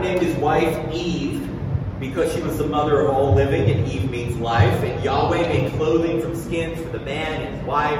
Named his wife Eve because she was the mother of all living, and Eve means life. And Yahweh made clothing from skins for the man and his wife,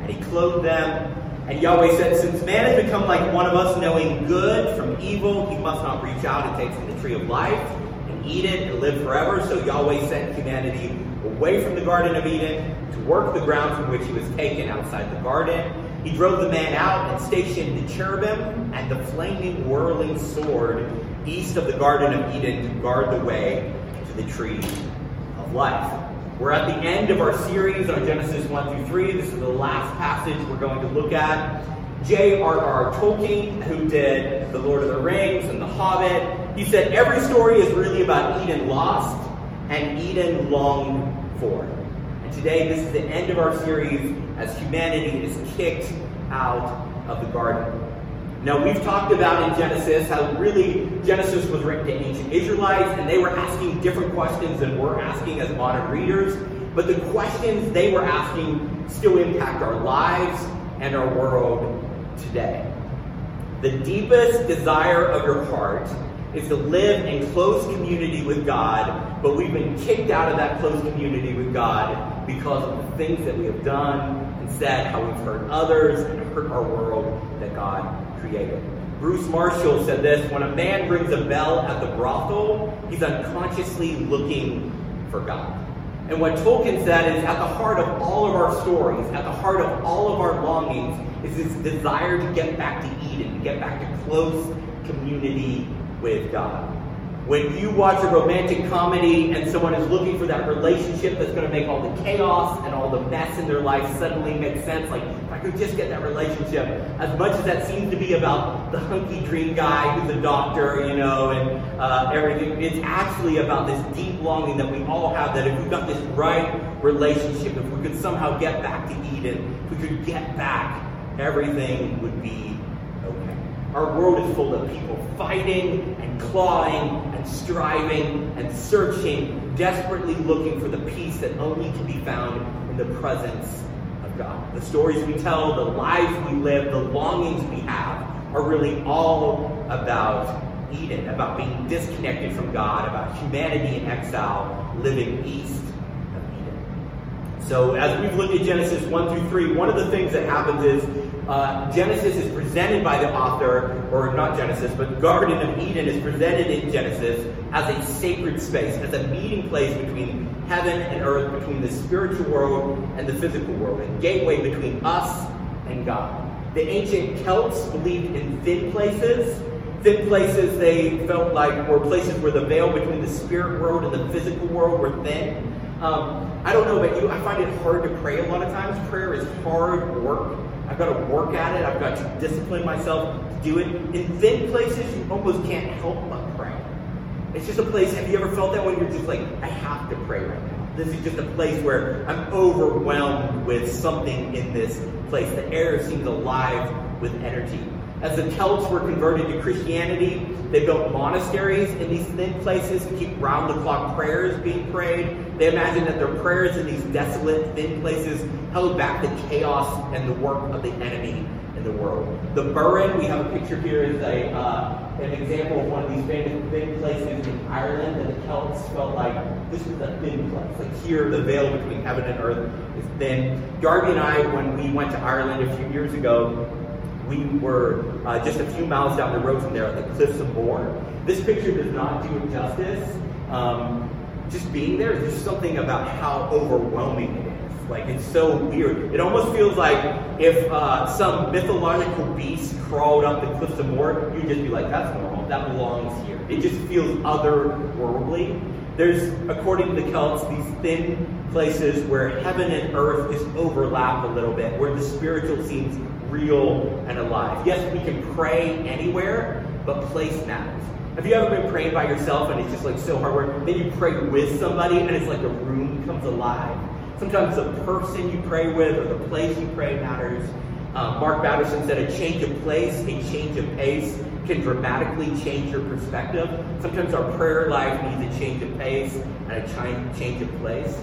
and he clothed them. And Yahweh said, Since man has become like one of us, knowing good from evil, he must not reach out and take from the tree of life and eat it and live forever. So Yahweh sent humanity away from the Garden of Eden to work the ground from which he was taken outside the garden. He drove the man out and stationed the cherubim and the flaming, whirling sword east of the Garden of Eden to guard the way to the tree of life. We're at the end of our series on Genesis 1 through 3. This is the last passage we're going to look at. J.R.R. Tolkien, who did The Lord of the Rings and The Hobbit, he said every story is really about Eden lost and Eden longed for. And today, this is the end of our series as humanity is kicked out of the garden. Now, we've talked about in Genesis how really Genesis was written to ancient Israelites, and they were asking different questions than we're asking as modern readers. But the questions they were asking still impact our lives and our world today. The deepest desire of your heart is to live in close community with God, but we've been kicked out of that close community with God because of the things that we have done said, how we've hurt others and hurt our world that God created. Bruce Marshall said this when a man rings a bell at the brothel, he's unconsciously looking for God. And what Tolkien said is at the heart of all of our stories, at the heart of all of our longings, is this desire to get back to Eden, to get back to close community with God. When you watch a romantic comedy and someone is looking for that relationship that's going to make all the chaos and all the mess in their life suddenly make sense, like if I could just get that relationship, as much as that seems to be about the hunky dream guy who's a doctor, you know, and uh, everything, it's actually about this deep longing that we all have that if we got this right relationship, if we could somehow get back to Eden, if we could get back, everything would be okay. Our world is full of people fighting and clawing and striving and searching, desperately looking for the peace that only can be found in the presence of God. The stories we tell, the lives we live, the longings we have are really all about Eden, about being disconnected from God, about humanity in exile, living east of Eden. So, as we've looked at Genesis 1 through 3, one of the things that happens is uh, Genesis is presented by the author, or not Genesis, but Garden of Eden is presented in Genesis as a sacred space, as a meeting place between heaven and earth, between the spiritual world and the physical world, a gateway between us and God. The ancient Celts believed in thin places. Thin places they felt like were places where the veil between the spirit world and the physical world were thin. Um, I don't know about you, I find it hard to pray a lot of times. Prayer is hard work. I've got to work at it. I've got to discipline myself to do it. In thin places, you almost can't help but pray. It's just a place, have you ever felt that when you're just like, I have to pray right now? This is just a place where I'm overwhelmed with something in this place. The air seems alive with energy. As the Celts were converted to Christianity, they built monasteries in these thin places to keep round the clock prayers being prayed. They imagined that their prayers in these desolate, thin places held back the chaos and the work of the enemy in the world. The Burren, we have a picture here, is a, uh, an example of one of these famous thin places in Ireland that the Celts felt like this was a thin place. Like here, the veil between heaven and earth is thin. Darby and I, when we went to Ireland a few years ago, we were uh, just a few miles down the road from there at the Cliffs of Moher. This picture does not do it justice. Um, just being there is just something about how overwhelming it is. Like it's so weird. It almost feels like if uh, some mythological beast crawled up the Cliffs of Moher, you'd just be like, "That's normal. That belongs here." It just feels otherworldly. There's, according to the Celts, these thin places where heaven and earth is overlap a little bit, where the spiritual seems real and alive. Yes, we can pray anywhere, but place matters. Have you ever been praying by yourself and it's just like so hard work? Then you pray with somebody and it's like the room comes alive. Sometimes the person you pray with or the place you pray matters. Um, Mark Batterson said a change of place, a change of pace can dramatically change your perspective. Sometimes our prayer life needs a change of pace and a change of place.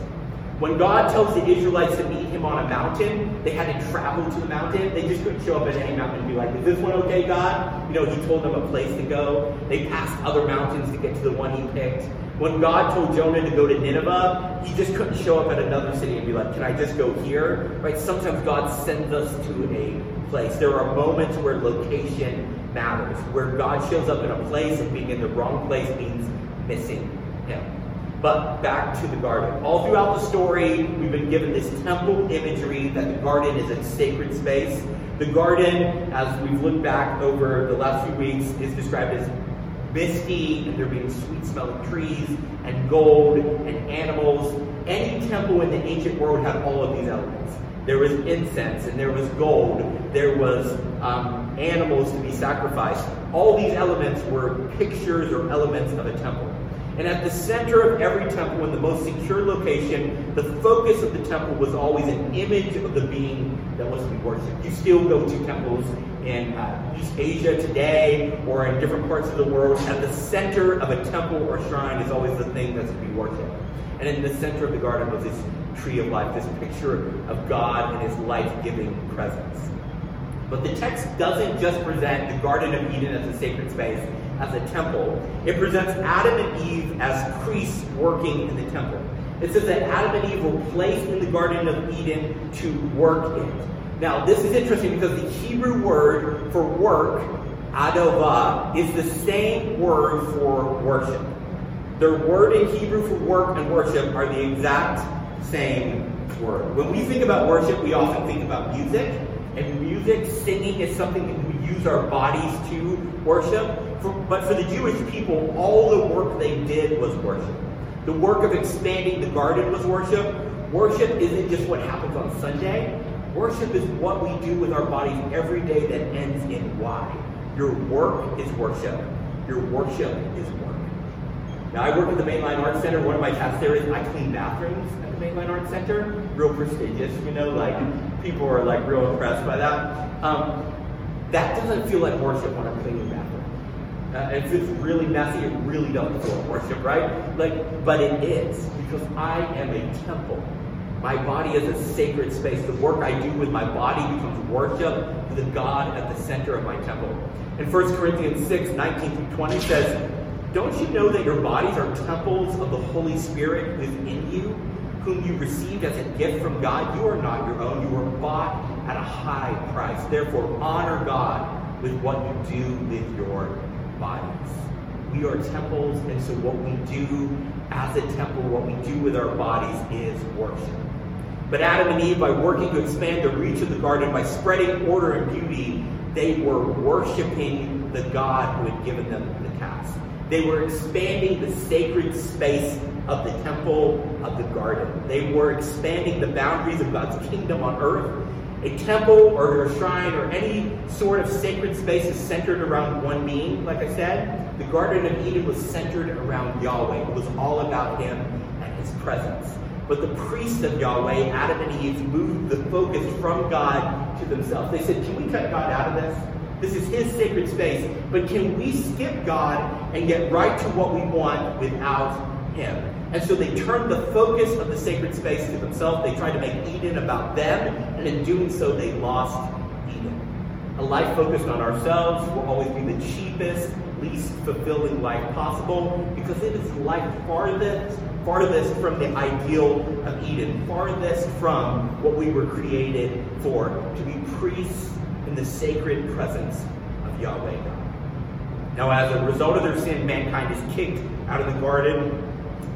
When God tells the Israelites to meet him on a mountain, they had to travel to the mountain. They just couldn't show up at any mountain and be like, is this one okay, God? You know, he told them a place to go. They passed other mountains to get to the one he picked. When God told Jonah to go to Nineveh, he just couldn't show up at another city and be like, can I just go here? Right? Sometimes God sends us to a place. There are moments where location matters, where God shows up in a place and being in the wrong place means missing him. But back to the garden. All throughout the story, we've been given this temple imagery that the garden is a sacred space. The garden, as we've looked back over the last few weeks, is described as misty and there being sweet smelling trees and gold and animals. Any temple in the ancient world had all of these elements. There was incense and there was gold. There was um, animals to be sacrificed. All these elements were pictures or elements of a temple. And at the center of every temple, in the most secure location, the focus of the temple was always an image of the being that was to be worshipped. You still go to temples in uh, East Asia today or in different parts of the world. At the center of a temple or shrine is always the thing that's to be worshipped. And in the center of the garden was this tree of life, this picture of God and his life giving presence. But the text doesn't just present the Garden of Eden as a sacred space as a temple, it presents Adam and Eve as priests working in the temple. It says that Adam and Eve were placed in the Garden of Eden to work it. Now, this is interesting because the Hebrew word for work, adova, is the same word for worship. The word in Hebrew for work and worship are the exact same word. When we think about worship, we often think about music, and music, singing is something that we use our bodies to worship. For, but for the Jewish people, all the work they did was worship. The work of expanding the garden was worship. Worship isn't just what happens on Sunday. Worship is what we do with our bodies every day that ends in Y. Your work is worship. Your worship is work. Now, I work at the Mainline Arts Center. One of my tasks there is I clean bathrooms at the Mainline Arts Center. Real prestigious, you know, like people are like real impressed by that. Um, that doesn't feel like worship when I'm cleaning bathroom. Uh, if it's really messy, it really doesn't feel like worship, right? Like, but it is because I am a temple. My body is a sacred space. The work I do with my body becomes worship to the God at the center of my temple. In 1 Corinthians 6, 19 through 20 says, Don't you know that your bodies are temples of the Holy Spirit within you, whom you received as a gift from God? You are not your own. You were bought at a high price. Therefore, honor God with what you do with your bodies. We are temples, and so what we do as a temple, what we do with our bodies is worship. But Adam and Eve, by working to expand the reach of the garden, by spreading order and beauty, they were worshiping the God who had given them the task. They were expanding the sacred space of the temple of the garden. They were expanding the boundaries of God's kingdom on earth a temple or a shrine or any sort of sacred space is centered around one being, like I said. The Garden of Eden was centered around Yahweh. It was all about Him and His presence. But the priests of Yahweh, Adam and Eve, moved the focus from God to themselves. They said, Can we cut God out of this? This is His sacred space. But can we skip God and get right to what we want without Him? And so they turned the focus of the sacred space to themselves. They tried to make Eden about them, and in doing so, they lost Eden. A life focused on ourselves will always be the cheapest, least fulfilling life possible because it is life farthest, farthest from the ideal of Eden, farthest from what we were created for, to be priests in the sacred presence of Yahweh God. Now, as a result of their sin, mankind is kicked out of the garden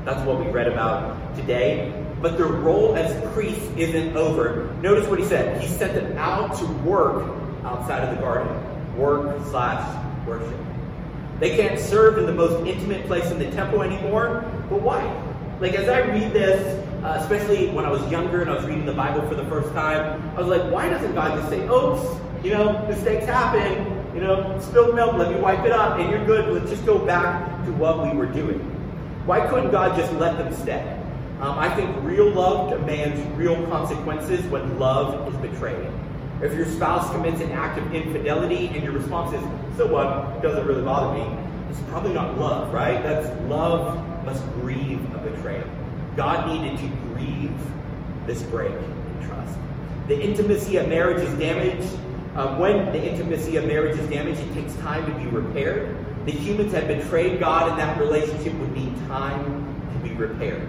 that's what we read about today. But their role as priests isn't over. Notice what he said. He sent them out to work outside of the garden. Work slash worship. They can't serve in the most intimate place in the temple anymore. But why? Like as I read this, uh, especially when I was younger and I was reading the Bible for the first time, I was like, why doesn't God just say, oops, you know, mistakes happen, you know, spilled milk, let me wipe it up, and you're good, let's just go back to what we were doing. Why couldn't God just let them stay? Um, I think real love demands real consequences when love is betrayed. If your spouse commits an act of infidelity and your response is, so what, doesn't really bother me, it's probably not love, right? That's love must grieve a betrayal. God needed to grieve this break in trust. The intimacy of marriage is damaged. Uh, when the intimacy of marriage is damaged, it takes time to be repaired. The humans had betrayed God, and that relationship would need time to be repaired.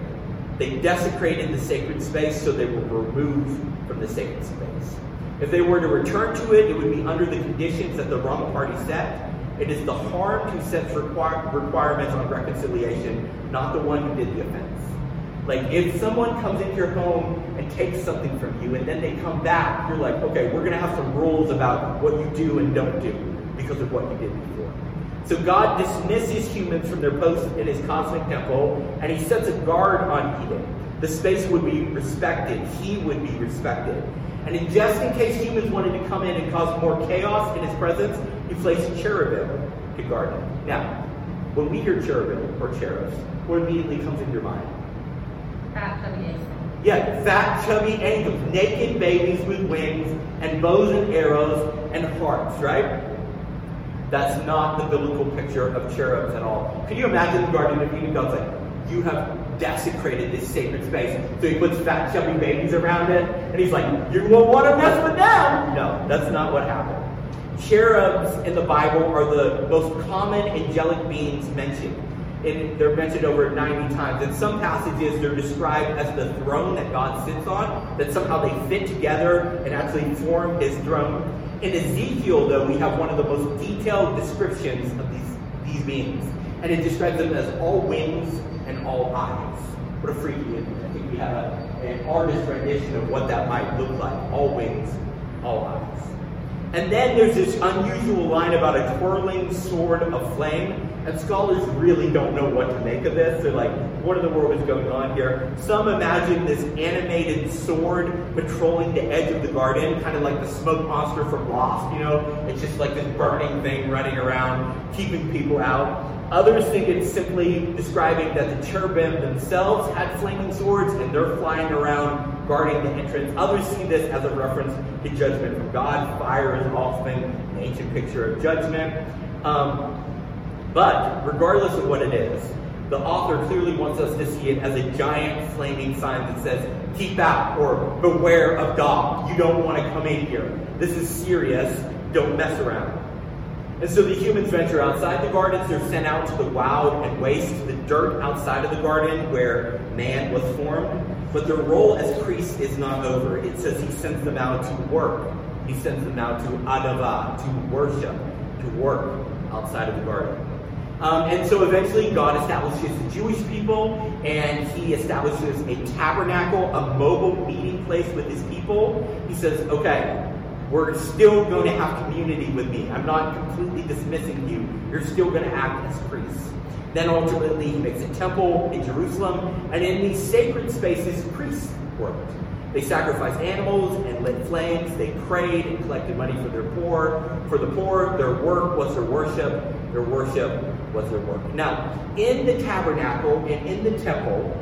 They desecrated the sacred space, so they were removed from the sacred space. If they were to return to it, it would be under the conditions that the wrong party set. It is the harmed who sets require, requirements on reconciliation, not the one who did the offense. Like if someone comes into your home and takes something from you and then they come back, you're like, okay, we're going to have some rules about what you do and don't do because of what you did before. So God dismisses humans from their post in his cosmic temple and he sets a guard on Eden. The space would be respected. He would be respected. And in, just in case humans wanted to come in and cause more chaos in his presence, he placed cherubim to guard him. Now, when we hear cherubim or cherubs, what immediately comes into your mind? Fat, chubby angels. Yeah, fat, chubby angels, naked babies with wings and bows and arrows and hearts, right? That's not the biblical picture of cherubs at all. Can you imagine the Garden of Eden? God's like, you have desecrated this sacred space. So he puts fat, chubby babies around it, and he's like, you won't want to mess with them. No, that's not what happened. Cherubs in the Bible are the most common angelic beings mentioned. And they're mentioned over 90 times. In some passages, they're described as the throne that God sits on, that somehow they fit together and actually form his throne. In Ezekiel, though, we have one of the most detailed descriptions of these, these beings. And it describes them as all wings and all eyes. What a freaky image. I think we have a, an artist rendition of what that might look like. All wings, all eyes. And then there's this unusual line about a twirling sword of flame. And scholars really don't know what to make of this. They're like, what in the world is going on here? Some imagine this animated sword patrolling the edge of the garden, kind of like the smoke monster from Lost, you know? It's just like this burning thing running around, keeping people out. Others think it's simply describing that the cherubim themselves had flaming swords and they're flying around guarding the entrance. Others see this as a reference to judgment from God. Fire is often an ancient picture of judgment. Um, but regardless of what it is, the author clearly wants us to see it as a giant flaming sign that says, keep out or beware of God. You don't want to come in here. This is serious. Don't mess around. And so the humans venture outside the gardens. They're sent out to the wild and waste, the dirt outside of the garden where man was formed. But their role as priests is not over. It says he sends them out to work. He sends them out to adava, to worship, to work outside of the garden. Um, and so eventually God establishes the Jewish people and he establishes a tabernacle, a mobile meeting place with his people. He says, okay, we're still going to have community with me. I'm not completely dismissing you. You're still going to act as priests. Then ultimately, he makes a temple in Jerusalem, and in these sacred spaces, priests worked. They sacrificed animals and lit flames. They prayed and collected money for their poor. For the poor, their work was their worship. Their worship was their work. Now, in the tabernacle and in the temple,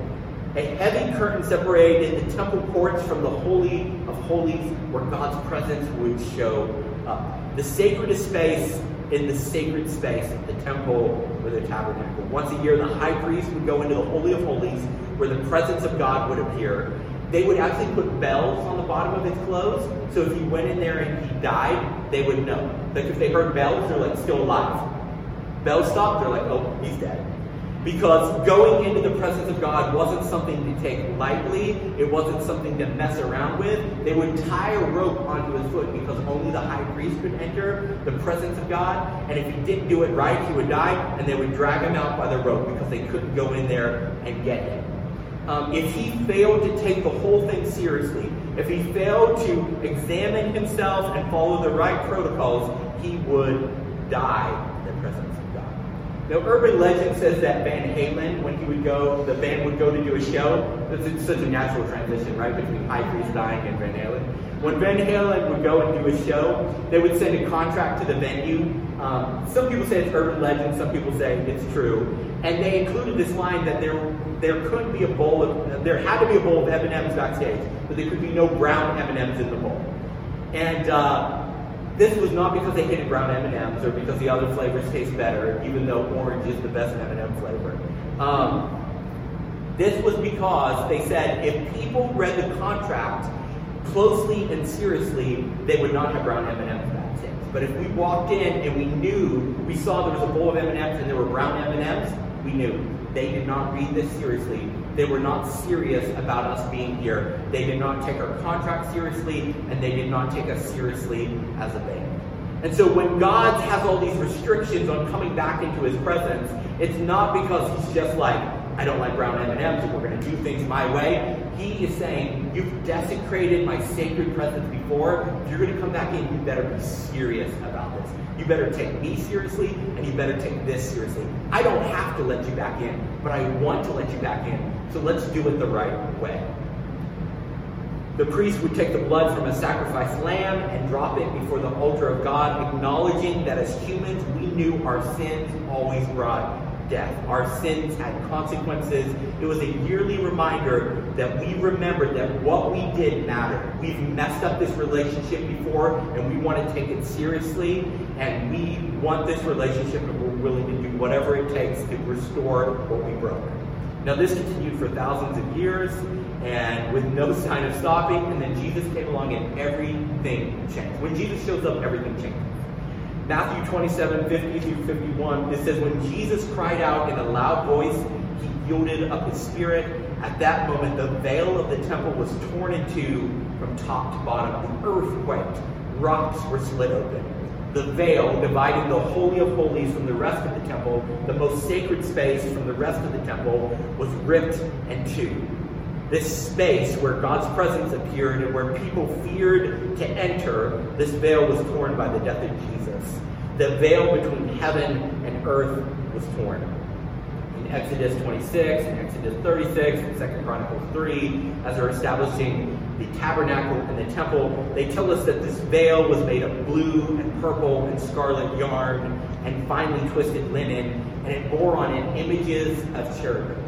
a heavy curtain separated the temple courts from the Holy of Holies where God's presence would show up. The sacred space in the sacred space of the temple or the tabernacle. Once a year, the high priest would go into the Holy of Holies where the presence of God would appear. They would actually put bells on the bottom of his clothes, so if he went in there and he died, they would know. Like if they heard bells, they're like still alive. Bells stopped, they're like, oh, he's dead. Because going into the presence of God wasn't something to take lightly. It wasn't something to mess around with. They would tie a rope onto his foot because only the high priest could enter the presence of God. And if he didn't do it right, he would die. And they would drag him out by the rope because they couldn't go in there and get him. Um, if he failed to take the whole thing seriously, if he failed to examine himself and follow the right protocols, he would die in the presence now, urban legend says that Van Halen, when he would go, the band would go to do a show. It's such a natural transition, right, between High Priest dying and Van Halen. When Van Halen would go and do a show, they would send a contract to the venue. Um, some people say it's urban legend, some people say it's true. And they included this line that there there could be a bowl of there had to be a bowl of M&Ms backstage, but there could be no brown M&Ms in the bowl. And uh, this was not because they hated brown M&Ms or because the other flavors taste better, even though orange is the best M&M flavor. Um, This was because they said if people read the contract closely and seriously, they would not have brown M&Ms. But if we walked in and we knew, we saw there was a bowl of M&Ms and there were brown M&Ms, we knew. They did not read this seriously. They were not serious about us being here. They did not take our contract seriously, and they did not take us seriously as a band. And so when God has all these restrictions on coming back into his presence, it's not because he's just like, I don't like brown M&Ms and we're going to do things my way. He is saying, you've desecrated my sacred presence before. If you're going to come back in, you better be serious about this. You better take me seriously and you better take this seriously. I don't have to let you back in, but I want to let you back in. So let's do it the right way. The priest would take the blood from a sacrificed lamb and drop it before the altar of God, acknowledging that as humans we knew our sins always brought death. Our sins had consequences. It was a yearly reminder that we remembered that what we did mattered. We've messed up this relationship before and we want to take it seriously and we want this relationship and we're willing to do whatever it takes to restore what we broke. Now, this continued for thousands of years and with no sign of stopping. And then Jesus came along and everything changed. When Jesus shows up, everything changes. Matthew 27, 50 through 51, it says, When Jesus cried out in a loud voice, he yielded up his spirit. At that moment, the veil of the temple was torn in two from top to bottom. The earth quaked. Rocks were split open. The veil dividing the Holy of Holies from the rest of the temple, the most sacred space from the rest of the temple, was ripped in two. This space where God's presence appeared and where people feared to enter, this veil was torn by the death of Jesus. The veil between heaven and earth was torn. In Exodus 26 and Exodus 36 and 2 Chronicles 3, as they're establishing the tabernacle and the temple, they tell us that this veil was made of blue and purple and scarlet yarn and finely twisted linen, and it bore on it images of cherubim.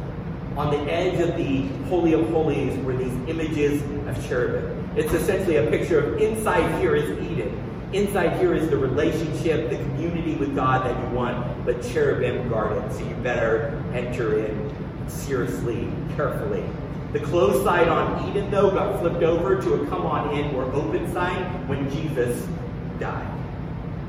On the edge of the Holy of Holies were these images of cherubim. It's essentially a picture of inside here is Eden. Inside here is the relationship, the community with God that you want, but cherubim guard it. So you better enter in seriously, carefully. The closed side on Eden, though, got flipped over to a come on in or open side when Jesus died.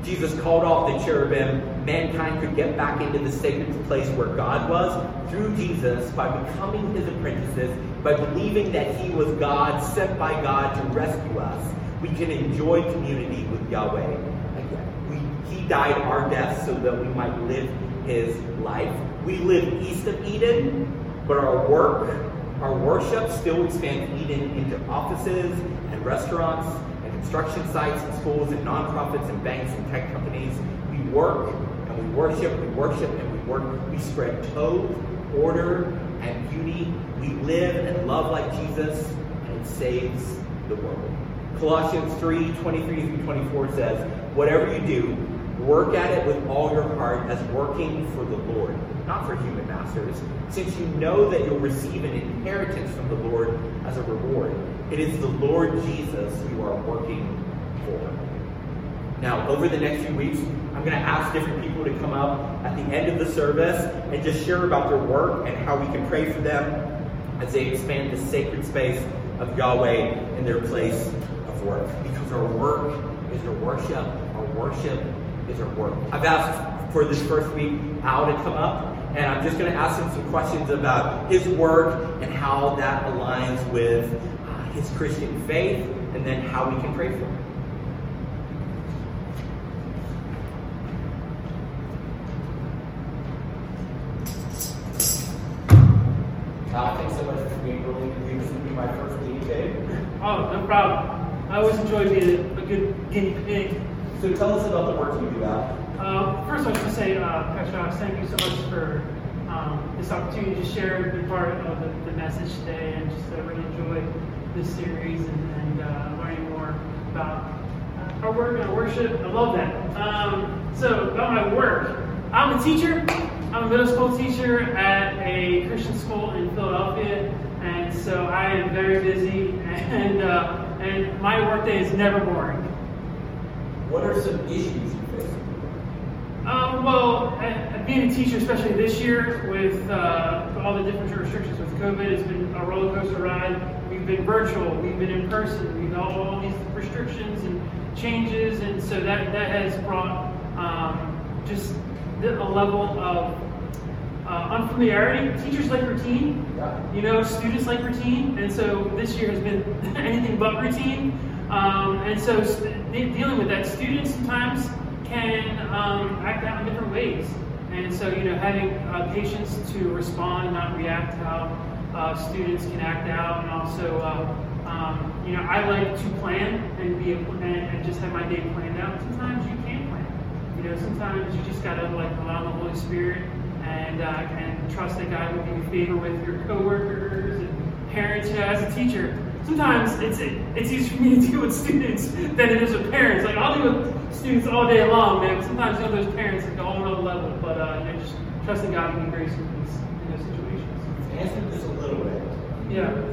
Jesus called off the cherubim. Mankind could get back into the sacred place where God was through Jesus by becoming his apprentices, by believing that he was God, sent by God to rescue us. We can enjoy community with Yahweh again. We, he died our death so that we might live his life. We live east of Eden, but our work, our worship still expands Eden into offices and restaurants and construction sites and schools and nonprofits and banks and tech companies. We work and we worship, we worship and we work. We spread tov, order, and beauty. We live and love like Jesus, and it saves the world. Colossians 3 23 through 24 says, Whatever you do, work at it with all your heart as working for the Lord, not for human masters, since you know that you'll receive an inheritance from the Lord as a reward. It is the Lord Jesus you are working for. Now, over the next few weeks, I'm going to ask different people to come up at the end of the service and just share about their work and how we can pray for them as they expand the sacred space of Yahweh in their place of work. Because our work is our worship. Our worship is our work. I've asked for this first week Al to come up, and I'm just going to ask him some questions about his work and how that aligns with uh, his Christian faith, and then how we can pray for him. Al, thanks so much for being willing to do this with me my first week, Dave. Oh, no problem. I always enjoy being a good guinea pig. So tell us about the work you do, Al. Uh, first, I going to say, uh, Pastor Alex, thank you so much for um, this opportunity to share good part of the, the message today and just really enjoy this series and, and uh, learning more about uh, our work and our worship. I love that. Um, so, about my work, I'm a teacher. I'm a middle school teacher at a Christian school in Philadelphia, and so I am very busy, and uh, and my workday is never boring. What are some issues you face? Um, well, being a teacher, especially this year with uh, all the different restrictions with COVID, it's been a roller coaster ride. We've been virtual, we've been in person, we've all, all these restrictions and changes, and so that that has brought um, just a level of uh, unfamiliarity. Teachers like routine, you know, students like routine, and so this year has been anything but routine. Um, and so dealing with that, students sometimes can um, act out in different ways. And so, you know, having uh, patience to respond not react to how uh, students can act out, and also, uh, um, you know, I like to plan and be a, and, just have my day planned out. Sometimes you can't plan. You know, sometimes you just gotta like allow the Holy Spirit and uh, and trust that God will give you favor with your coworkers and parents. You know, as a teacher, sometimes it's it's easier for me to deal with students than it is with parents. Like I'll deal with students all day long, man. But sometimes you know those parents at a whole other level. But uh, you know, just trusting God and grace in these in those situations. Answer this a little bit. Yeah.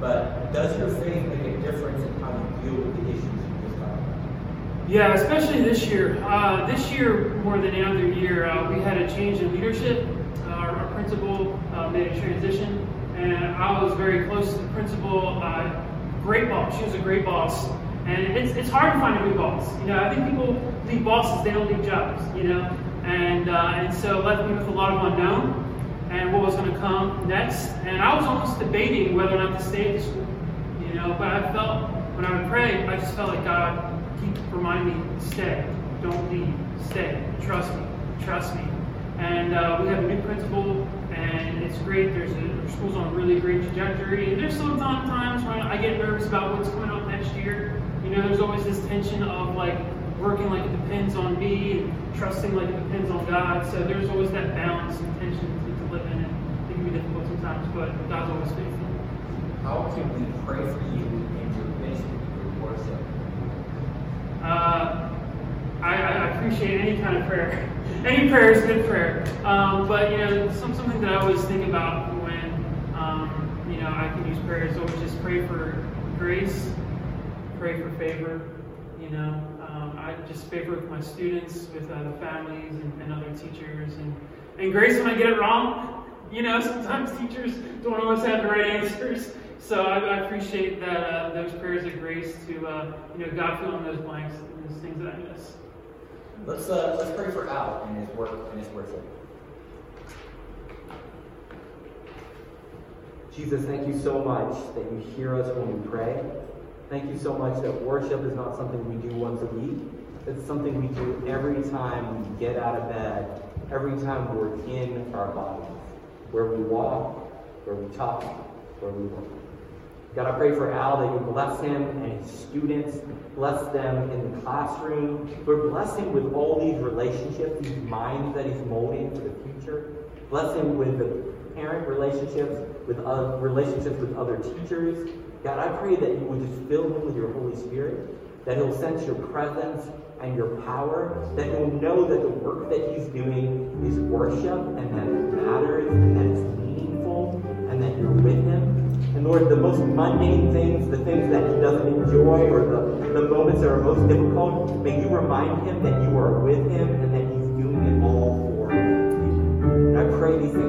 But does your faith make a difference in how you deal with the issues you just talked about? Yeah, especially this year. Uh, this year, more than any other year, uh, we had a change in leadership. Uh, our principal uh, made a transition and I was very close to the principal. Uh, great boss. She was a great boss. And it's, it's hard to find a good boss. You know, I think people leave bosses, they don't leave jobs, you know. And, uh, and so left me with a lot of unknown and what was going to come next. And I was almost debating whether or not to stay at the school, you know. But I felt, when I would pray, I just felt like God keep reminding me, stay, don't leave, stay, trust me, trust me. And uh, we have a new principal, and it's great. There's a the school's on a really great trajectory. And there's some times when I get nervous about what's coming up next year. You know, there's always this tension of like working like it depends on me and trusting like it depends on God. So there's always that balance and tension to, to live in, and it can be difficult sometimes, but God's always faithful. How can we pray for you in your ministry, your worship? Uh, I, I appreciate any kind of prayer. any prayer is good prayer. Um, but you know, some, something that I always think about when um, you know I can use prayer is always just pray for grace, pray for favor. You know, um, I just favor with my students, with uh, the families, and, and other teachers, and and grace when I get it wrong. You know, sometimes teachers don't always have the right answers. So I, I appreciate that uh, those prayers of grace to uh, you know God fill in those blanks and those things that I miss. Let's uh, let's pray for Al and his work and his worship. Jesus, thank you so much that you hear us when we pray. Thank you so much that worship is not something we do once a week. It's something we do every time we get out of bed, every time we're in our bodies, where we walk, where we talk, where we work. God, I pray for Al that you bless him and his students, bless them in the classroom. Lord, bless him with all these relationships, these minds that he's molding for the future. Bless him with the parent relationships, with uh, relationships with other teachers. God, I pray that you would just fill him with your Holy Spirit, that he'll sense your presence and your power, that he'll know that the work that he's doing is worship and that it matters and that it's meaningful and that you're with him. And Lord, the most mundane things, the things that he doesn't enjoy, or the, the moments that are most difficult, may you remind him that you are with him and that he's doing it all for you. And I pray these things